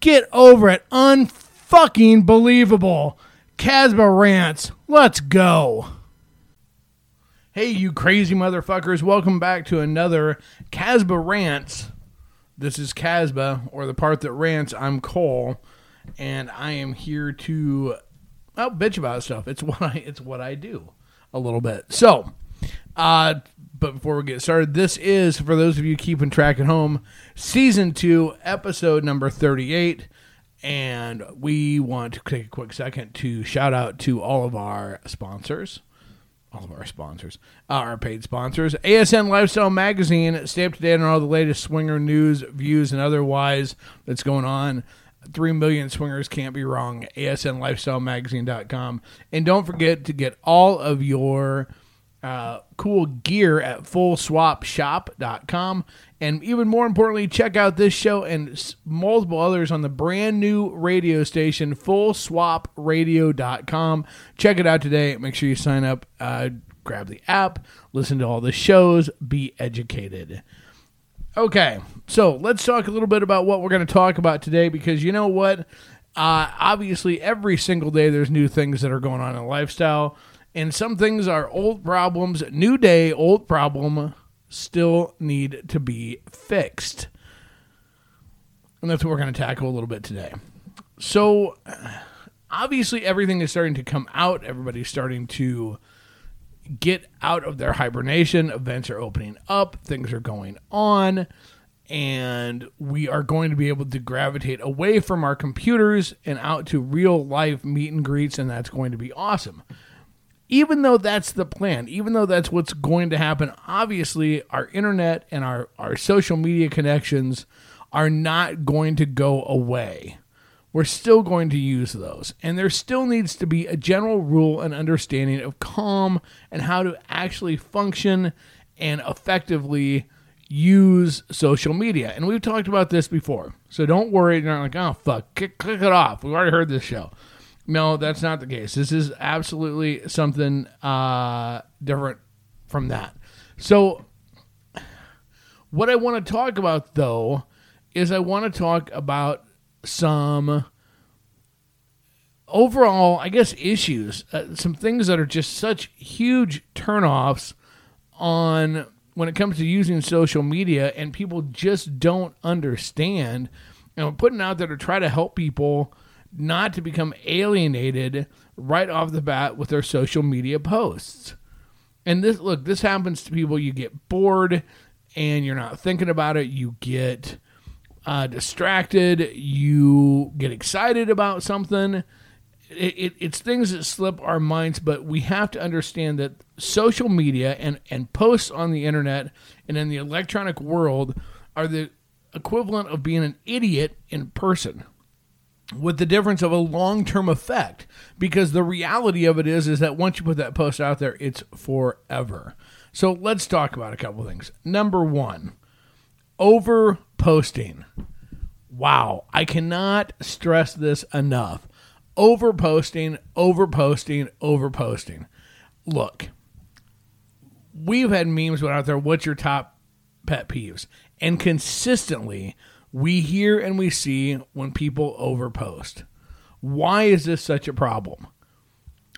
Get over it. Unfucking believable. Casba rants. Let's go. Hey, you crazy motherfuckers. Welcome back to another Casba rants. This is Casba, or the part that rants. I'm Cole, and I am here to well, bitch about stuff. It's what I it's what I do a little bit. So, uh, but before we get started, this is for those of you keeping track at home, season two, episode number thirty-eight, and we want to take a quick second to shout out to all of our sponsors. All of our sponsors, uh, our paid sponsors, ASN Lifestyle Magazine. Stay up to date on all the latest swinger news, views, and otherwise that's going on. 3 million swingers can't be wrong. ASNLifestyleMagazine.com. And don't forget to get all of your uh, cool gear at FullSwapShop.com. And even more importantly, check out this show and multiple others on the brand new radio station, FullSwapRadio.com. Check it out today. Make sure you sign up, uh, grab the app, listen to all the shows, be educated. Okay, so let's talk a little bit about what we're going to talk about today because you know what? Uh, obviously, every single day there's new things that are going on in lifestyle, and some things are old problems. New day, old problem, still need to be fixed. And that's what we're going to tackle a little bit today. So, obviously, everything is starting to come out. Everybody's starting to get out of their hibernation. Events are opening up, things are going on, and we are going to be able to gravitate away from our computers and out to real life meet and greets, and that's going to be awesome. Even though that's the plan, even though that's what's going to happen, obviously our internet and our, our social media connections are not going to go away we're still going to use those. And there still needs to be a general rule and understanding of calm and how to actually function and effectively use social media. And we've talked about this before. So don't worry. You're not like, oh, fuck, click, click it off. We've already heard this show. No, that's not the case. This is absolutely something uh, different from that. So, what I want to talk about, though, is I want to talk about some overall, I guess, issues, uh, some things that are just such huge turnoffs on when it comes to using social media, and people just don't understand. And we're putting out there to try to help people not to become alienated right off the bat with their social media posts. And this, look, this happens to people. You get bored and you're not thinking about it. You get uh, distracted. You get excited about something. It, it, it's things that slip our minds, but we have to understand that social media and, and posts on the internet and in the electronic world are the equivalent of being an idiot in person with the difference of a long-term effect because the reality of it is is that once you put that post out there it's forever so let's talk about a couple things number one over posting. Wow, I cannot stress this enough. Over posting, over posting, over posting. Look, we've had memes out there. What's your top pet peeves? And consistently, we hear and we see when people overpost. Why is this such a problem?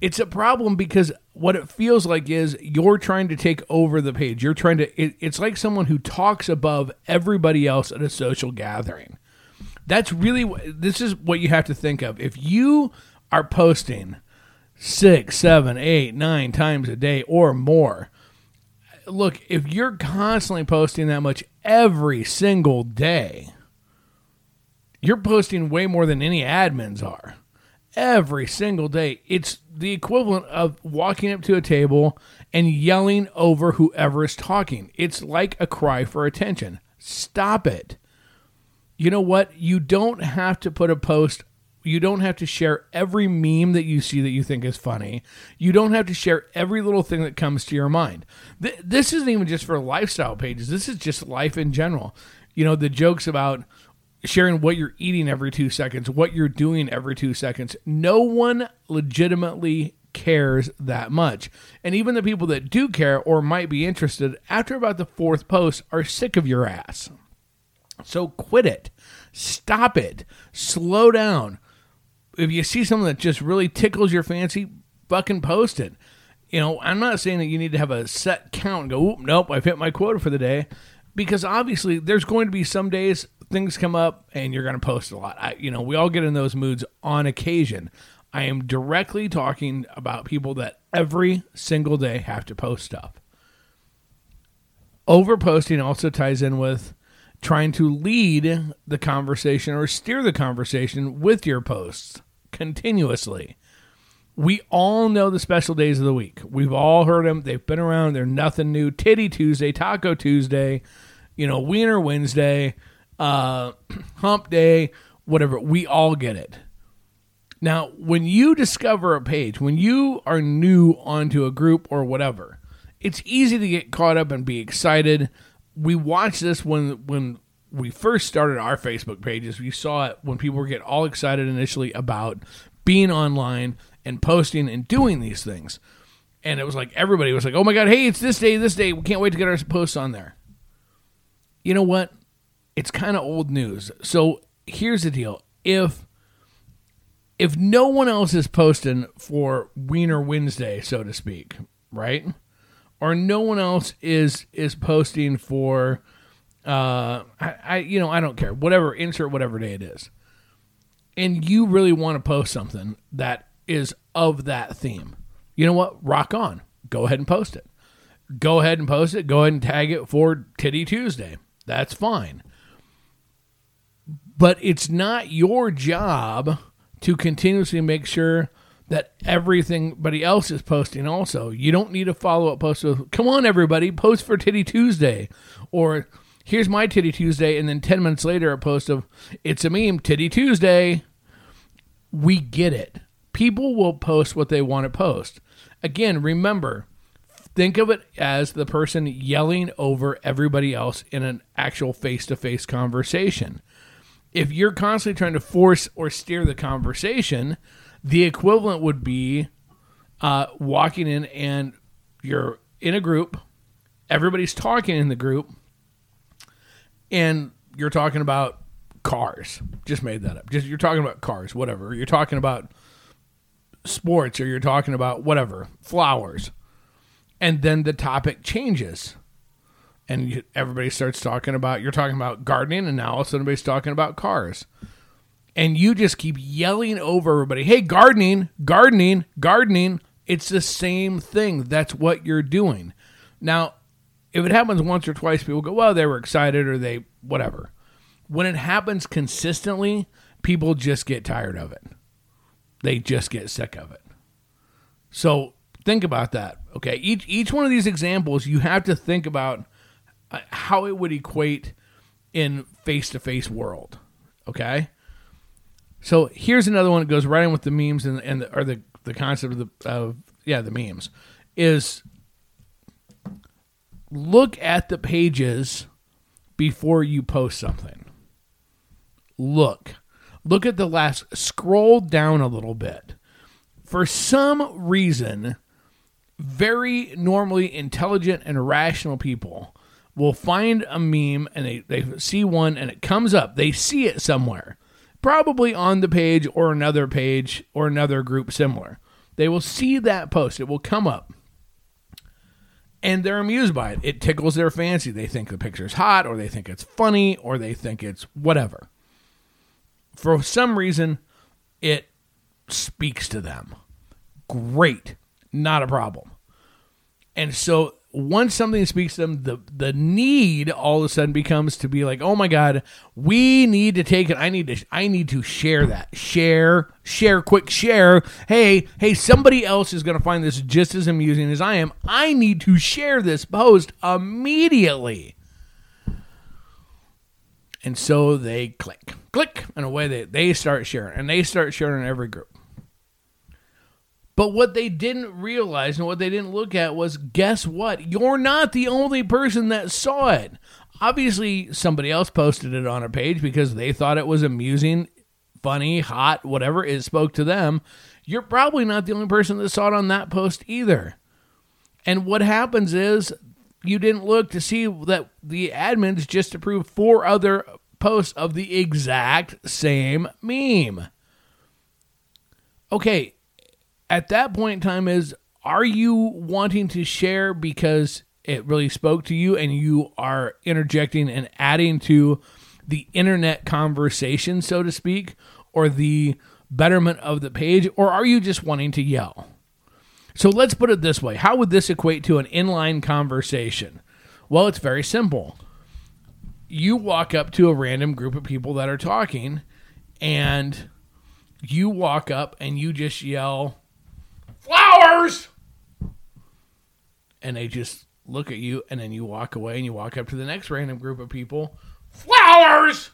It's a problem because what it feels like is you're trying to take over the page. You're trying to, it, it's like someone who talks above everybody else at a social gathering. That's really, this is what you have to think of. If you are posting six, seven, eight, nine times a day or more, look, if you're constantly posting that much every single day, you're posting way more than any admins are every single day. It's the equivalent of walking up to a table and yelling over whoever is talking. It's like a cry for attention. Stop it. you know what? You don't have to put a post. You don't have to share every meme that you see that you think is funny. You don't have to share every little thing that comes to your mind. Th- this isn't even just for lifestyle pages. This is just life in general. You know, the jokes about sharing what you're eating every two seconds, what you're doing every two seconds. No one legitimately cares that much. And even the people that do care or might be interested after about the fourth post are sick of your ass. So quit it. Stop it. Slow down. If you see something that just really tickles your fancy, fucking post it. You know, I'm not saying that you need to have a set count and go, nope, I've hit my quota for the day. Because obviously there's going to be some days things come up and you're going to post a lot. I, you know, we all get in those moods on occasion. I am directly talking about people that every single day have to post stuff. Overposting also ties in with trying to lead the conversation or steer the conversation with your posts continuously. We all know the special days of the week. We've all heard them. They've been around. They're nothing new. Titty Tuesday, Taco Tuesday, you know, Wiener Wednesday, uh, Hump Day, whatever. We all get it. Now, when you discover a page, when you are new onto a group or whatever, it's easy to get caught up and be excited. We watched this when when we first started our Facebook pages. We saw it when people were getting all excited initially about being online and posting and doing these things. And it was like everybody was like, "Oh my god, hey, it's this day, this day. We can't wait to get our posts on there." You know what? It's kind of old news. So, here's the deal. If if no one else is posting for Wiener Wednesday, so to speak, right? Or no one else is is posting for uh I, I you know, I don't care. Whatever, insert whatever day it is. And you really want to post something that is of that theme. You know what? Rock on. Go ahead and post it. Go ahead and post it. Go ahead and tag it for Titty Tuesday. That's fine. But it's not your job to continuously make sure that everything else is posting also. You don't need a follow up post with, come on, everybody, post for Titty Tuesday. Or here's my Titty Tuesday. And then 10 minutes later, a post of, it's a meme, Titty Tuesday. We get it. People will post what they want to post. Again, remember, think of it as the person yelling over everybody else in an actual face to face conversation if you're constantly trying to force or steer the conversation, the equivalent would be uh, walking in and you're in a group, everybody's talking in the group, and you're talking about cars. Just made that up. Just you're talking about cars, whatever. You're talking about sports or you're talking about whatever, flowers. And then the topic changes and everybody starts talking about you're talking about gardening and now all of a sudden everybody's talking about cars and you just keep yelling over everybody hey gardening gardening gardening. It's the same thing. That's what you're doing. Now if it happens once or twice people go well they were excited or they whatever. When it happens consistently people just get tired of it. They just get sick of it. So think about that okay? Each each one of these examples you have to think about uh, how it would equate in face to face world. Okay. So here's another one that goes right in with the memes and, and the, or the, the concept of the, of, yeah, the memes is look at the pages before you post something. Look, look at the last, scroll down a little bit. For some reason, very normally intelligent and rational people will find a meme and they, they see one and it comes up. They see it somewhere, probably on the page or another page or another group similar. They will see that post, it will come up. And they're amused by it. It tickles their fancy. They think the picture's hot, or they think it's funny, or they think it's whatever. For some reason, it speaks to them. Great. Not a problem. And so once something speaks to them, the the need all of a sudden becomes to be like, oh my god, we need to take it. I need to I need to share that. Share, share, quick share. Hey, hey, somebody else is gonna find this just as amusing as I am. I need to share this post immediately. And so they click, click, and away they, they start sharing. And they start sharing in every group. But what they didn't realize and what they didn't look at was guess what? You're not the only person that saw it. Obviously, somebody else posted it on a page because they thought it was amusing, funny, hot, whatever. It spoke to them. You're probably not the only person that saw it on that post either. And what happens is you didn't look to see that the admins just approved four other posts of the exact same meme. Okay, at that point in time is are you wanting to share because it really spoke to you and you are interjecting and adding to the internet conversation so to speak or the betterment of the page or are you just wanting to yell? So let's put it this way. How would this equate to an inline conversation? Well it's very simple. You walk up to a random group of people that are talking and you walk up and you just yell flowers! And they just look at you and then you walk away and you walk up to the next random group of people. Flowers!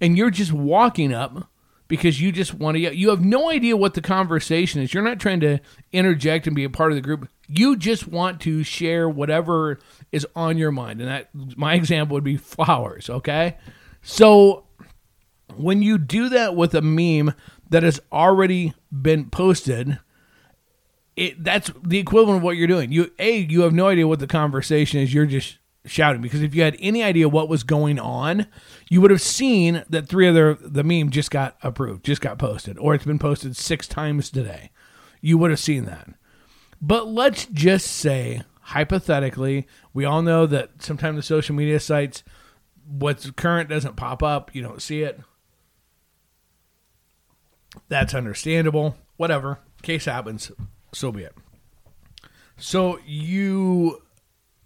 And you're just walking up because you just want to you have no idea what the conversation is. You're not trying to interject and be a part of the group. You just want to share whatever is on your mind. And that my example would be flowers okay? So when you do that with a meme that has already been posted it that's the equivalent of what you're doing. You a you have no idea what the conversation is. You're just shouting because if you had any idea what was going on, you would have seen that three other the meme just got approved, just got posted, or it's been posted six times today. You would have seen that. But let's just say hypothetically, we all know that sometimes the social media sites what's current doesn't pop up, you don't see it. That's understandable. Whatever. Case happens so be it. So you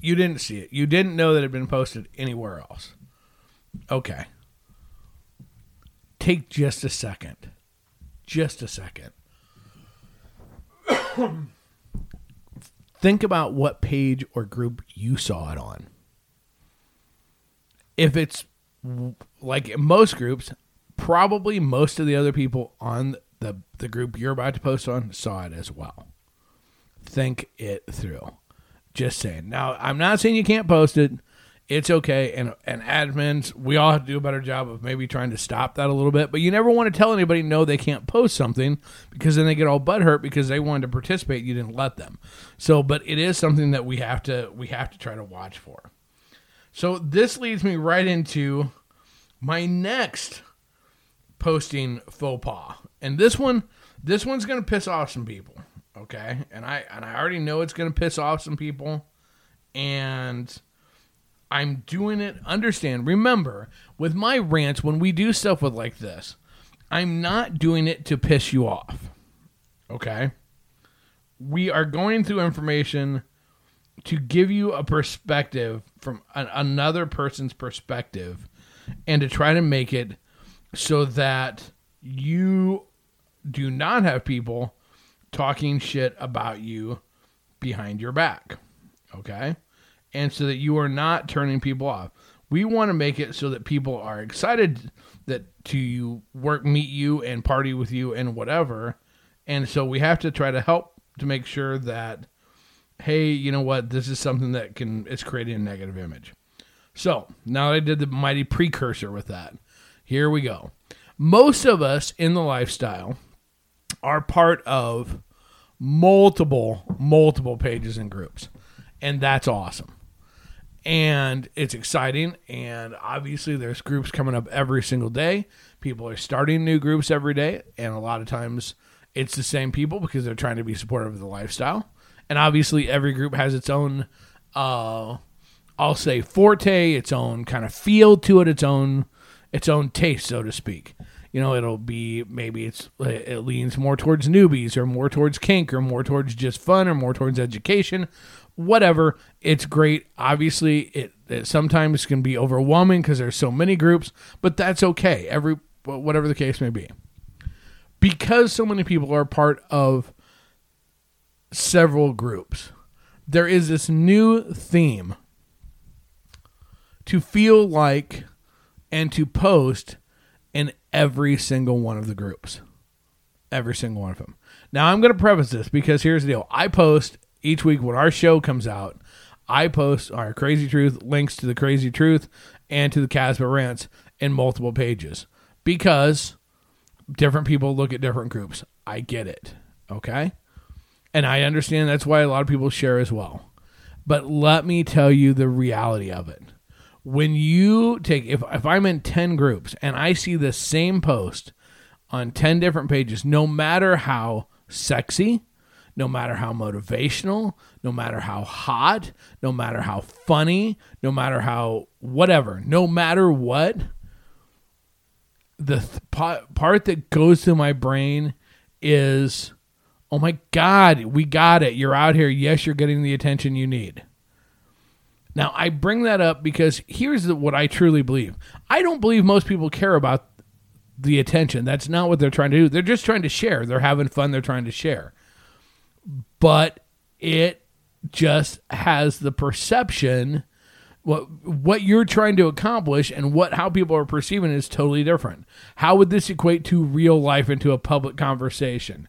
you didn't see it. You didn't know that it had been posted anywhere else. Okay. Take just a second. Just a second. Think about what page or group you saw it on. If it's like most groups, probably most of the other people on the, the group you're about to post on saw it as well think it through. Just saying. Now, I'm not saying you can't post it. It's okay. And and admins, we all have to do a better job of maybe trying to stop that a little bit. But you never want to tell anybody no they can't post something because then they get all butthurt because they wanted to participate, you didn't let them. So, but it is something that we have to we have to try to watch for. So this leads me right into my next posting faux pas. And this one this one's gonna piss off some people okay? And I and I already know it's going to piss off some people and I'm doing it understand. Remember, with my rants when we do stuff with like this, I'm not doing it to piss you off. Okay? We are going through information to give you a perspective from an, another person's perspective and to try to make it so that you do not have people talking shit about you behind your back. Okay? And so that you are not turning people off. We want to make it so that people are excited that to work meet you and party with you and whatever. And so we have to try to help to make sure that hey, you know what, this is something that can it's creating a negative image. So, now I did the mighty precursor with that. Here we go. Most of us in the lifestyle are part of multiple, multiple pages and groups. And that's awesome. And it's exciting. And obviously, there's groups coming up every single day. People are starting new groups every day. And a lot of times, it's the same people because they're trying to be supportive of the lifestyle. And obviously, every group has its own, uh, I'll say, forte, its own kind of feel to it, its own, its own taste, so to speak you know it'll be maybe it's uh, it leans more towards newbies or more towards kink or more towards just fun or more towards education whatever. It's great. Obviously it, it sometimes can be overwhelming because there's so many groups but that's okay. Every whatever the case may be. Because so many people are part of several groups there is this new theme to feel like and to post every single one of the groups. Every single one of them. Now, I'm going to preface this because here's the deal I post each week when our show comes out. I post our Crazy Truth links to the Crazy Truth and to the Casper Rants in multiple pages because different people look at different groups. I get it. Okay. And I understand that's why a lot of people share as well. But let me tell you the reality of it. When you take, if, if I'm in 10 groups and I see the same post on 10 different pages, no matter how sexy, no matter how motivational, no matter how hot, no matter how funny, no matter how whatever, no matter what, the th- part that goes through my brain is oh my god we got it. You're out here. Yes you're getting the attention you need now i bring that up because here's what i truly believe. I don't believe most people care about the attention. That's not what they're trying to do. They're just trying to share. They're having fun. They're trying to share. But it just has the perception what what you're trying to accomplish and what how people are perceiving is totally different. How would this equate to real life into a public conversation?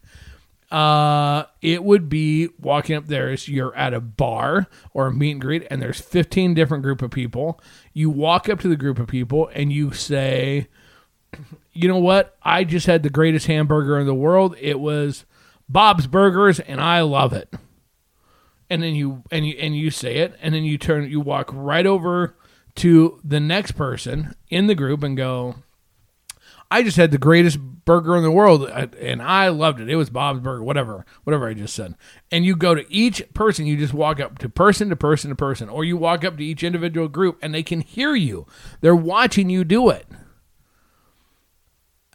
Uh, it would be walking up there as you're at a bar or a meet and greet, and there's 15 different group of people. You walk up to the group of people and you say, "You know what? I just had the greatest hamburger in the world. It was Bob's Burgers, and I love it." and then you and you and you say it and then you turn you walk right over to the next person in the group and go I just had the greatest burger in the world uh, and I loved it. It was Bob's burger, whatever, whatever I just said. And you go to each person, you just walk up to person to person to person or you walk up to each individual group and they can hear you. They're watching you do it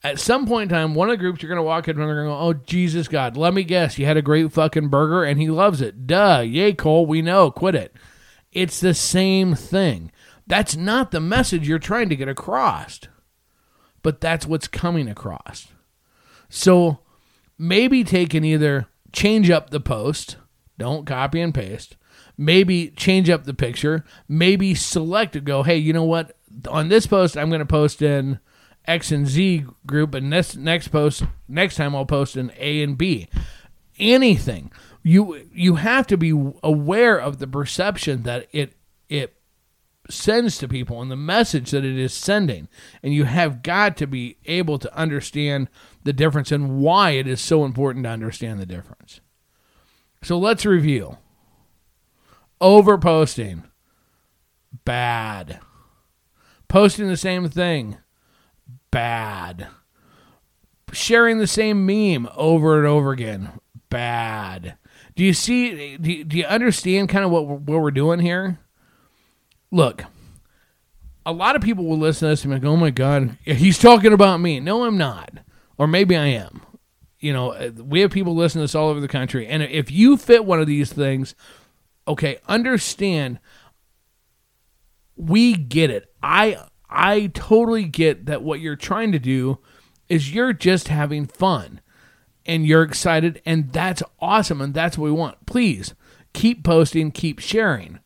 at some point in time, one of the groups you're going to walk in and they're going to go, Oh, Jesus God, let me guess, you had a great fucking burger and he loves it. Duh. Yay, Cole, we know. Quit it. It's the same thing. That's not the message you're trying to get across, but that's what's coming across. So maybe take and either change up the post, don't copy and paste, maybe change up the picture, maybe select go, Hey, you know what? On this post, I'm going to post in X and Z group, and next next post next time I'll post an A and B. Anything you you have to be aware of the perception that it it sends to people and the message that it is sending, and you have got to be able to understand the difference and why it is so important to understand the difference. So let's review. Overposting, bad. Posting the same thing, bad. Sharing the same meme over and over again, bad. Do you see? Do you, do you understand kind of what what we're doing here? Look, a lot of people will listen to this and be like, "Oh my god, he's talking about me." No, I'm not, or maybe I am. You know, uh, we have people listen to this all over the country, and if you fit one of these things, okay, understand. We get it. I I totally get that what you're trying to do is you're just having fun and you're excited, and that's awesome, and that's what we want. Please keep posting, keep sharing.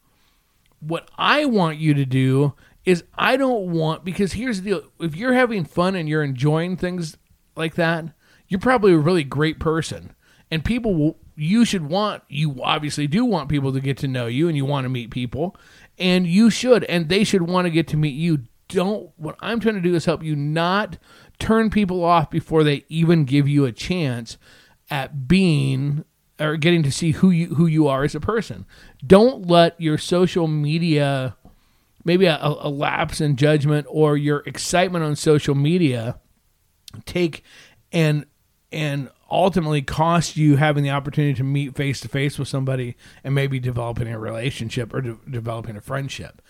What I want you to do is, I don't want, because here's the deal. If you're having fun and you're enjoying things like that, you're probably a really great person. And people will, you should want, you obviously do want people to get to know you and you want to meet people, and you should, and they should want to get to meet you. Don't what I'm trying to do is help you not turn people off before they even give you a chance at being or getting to see who you who you are as a person. Don't let your social media maybe a, a lapse in judgment or your excitement on social media take and and ultimately cost you having the opportunity to meet face to face with somebody and maybe developing a relationship or de- developing a friendship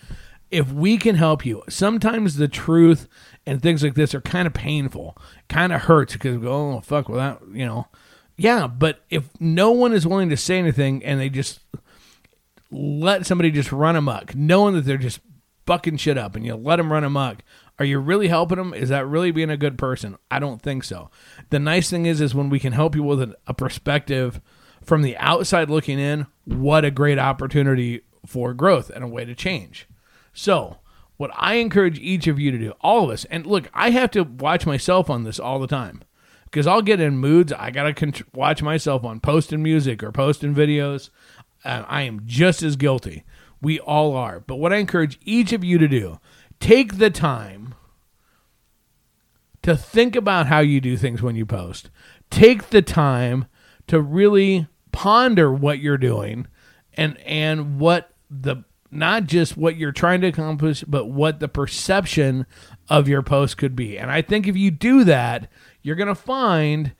if we can help you, sometimes the truth and things like this are kind of painful, kind of hurts because we go, oh fuck, well that you know, yeah. But if no one is willing to say anything and they just let somebody just run amok, knowing that they're just bucking shit up, and you let them run amok, are you really helping them? Is that really being a good person? I don't think so. The nice thing is, is when we can help you with a perspective from the outside looking in, what a great opportunity for growth and a way to change. So, what I encourage each of you to do, all of us, and look, I have to watch myself on this all the time because I'll get in moods. I got to con- watch myself on posting music or posting videos. Uh, I am just as guilty. We all are. But what I encourage each of you to do, take the time to think about how you do things when you post. Take the time to really ponder what you're doing and and what the not just what you're trying to accomplish, but what the perception of your post could be. And I think if you do that, you're going to find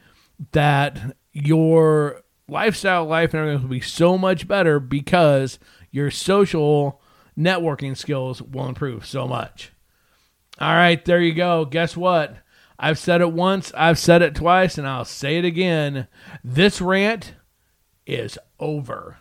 that your lifestyle life and everything will be so much better because your social networking skills will improve so much. All right, there you go. Guess what? I've said it once, I've said it twice, and I'll say it again. This rant is over.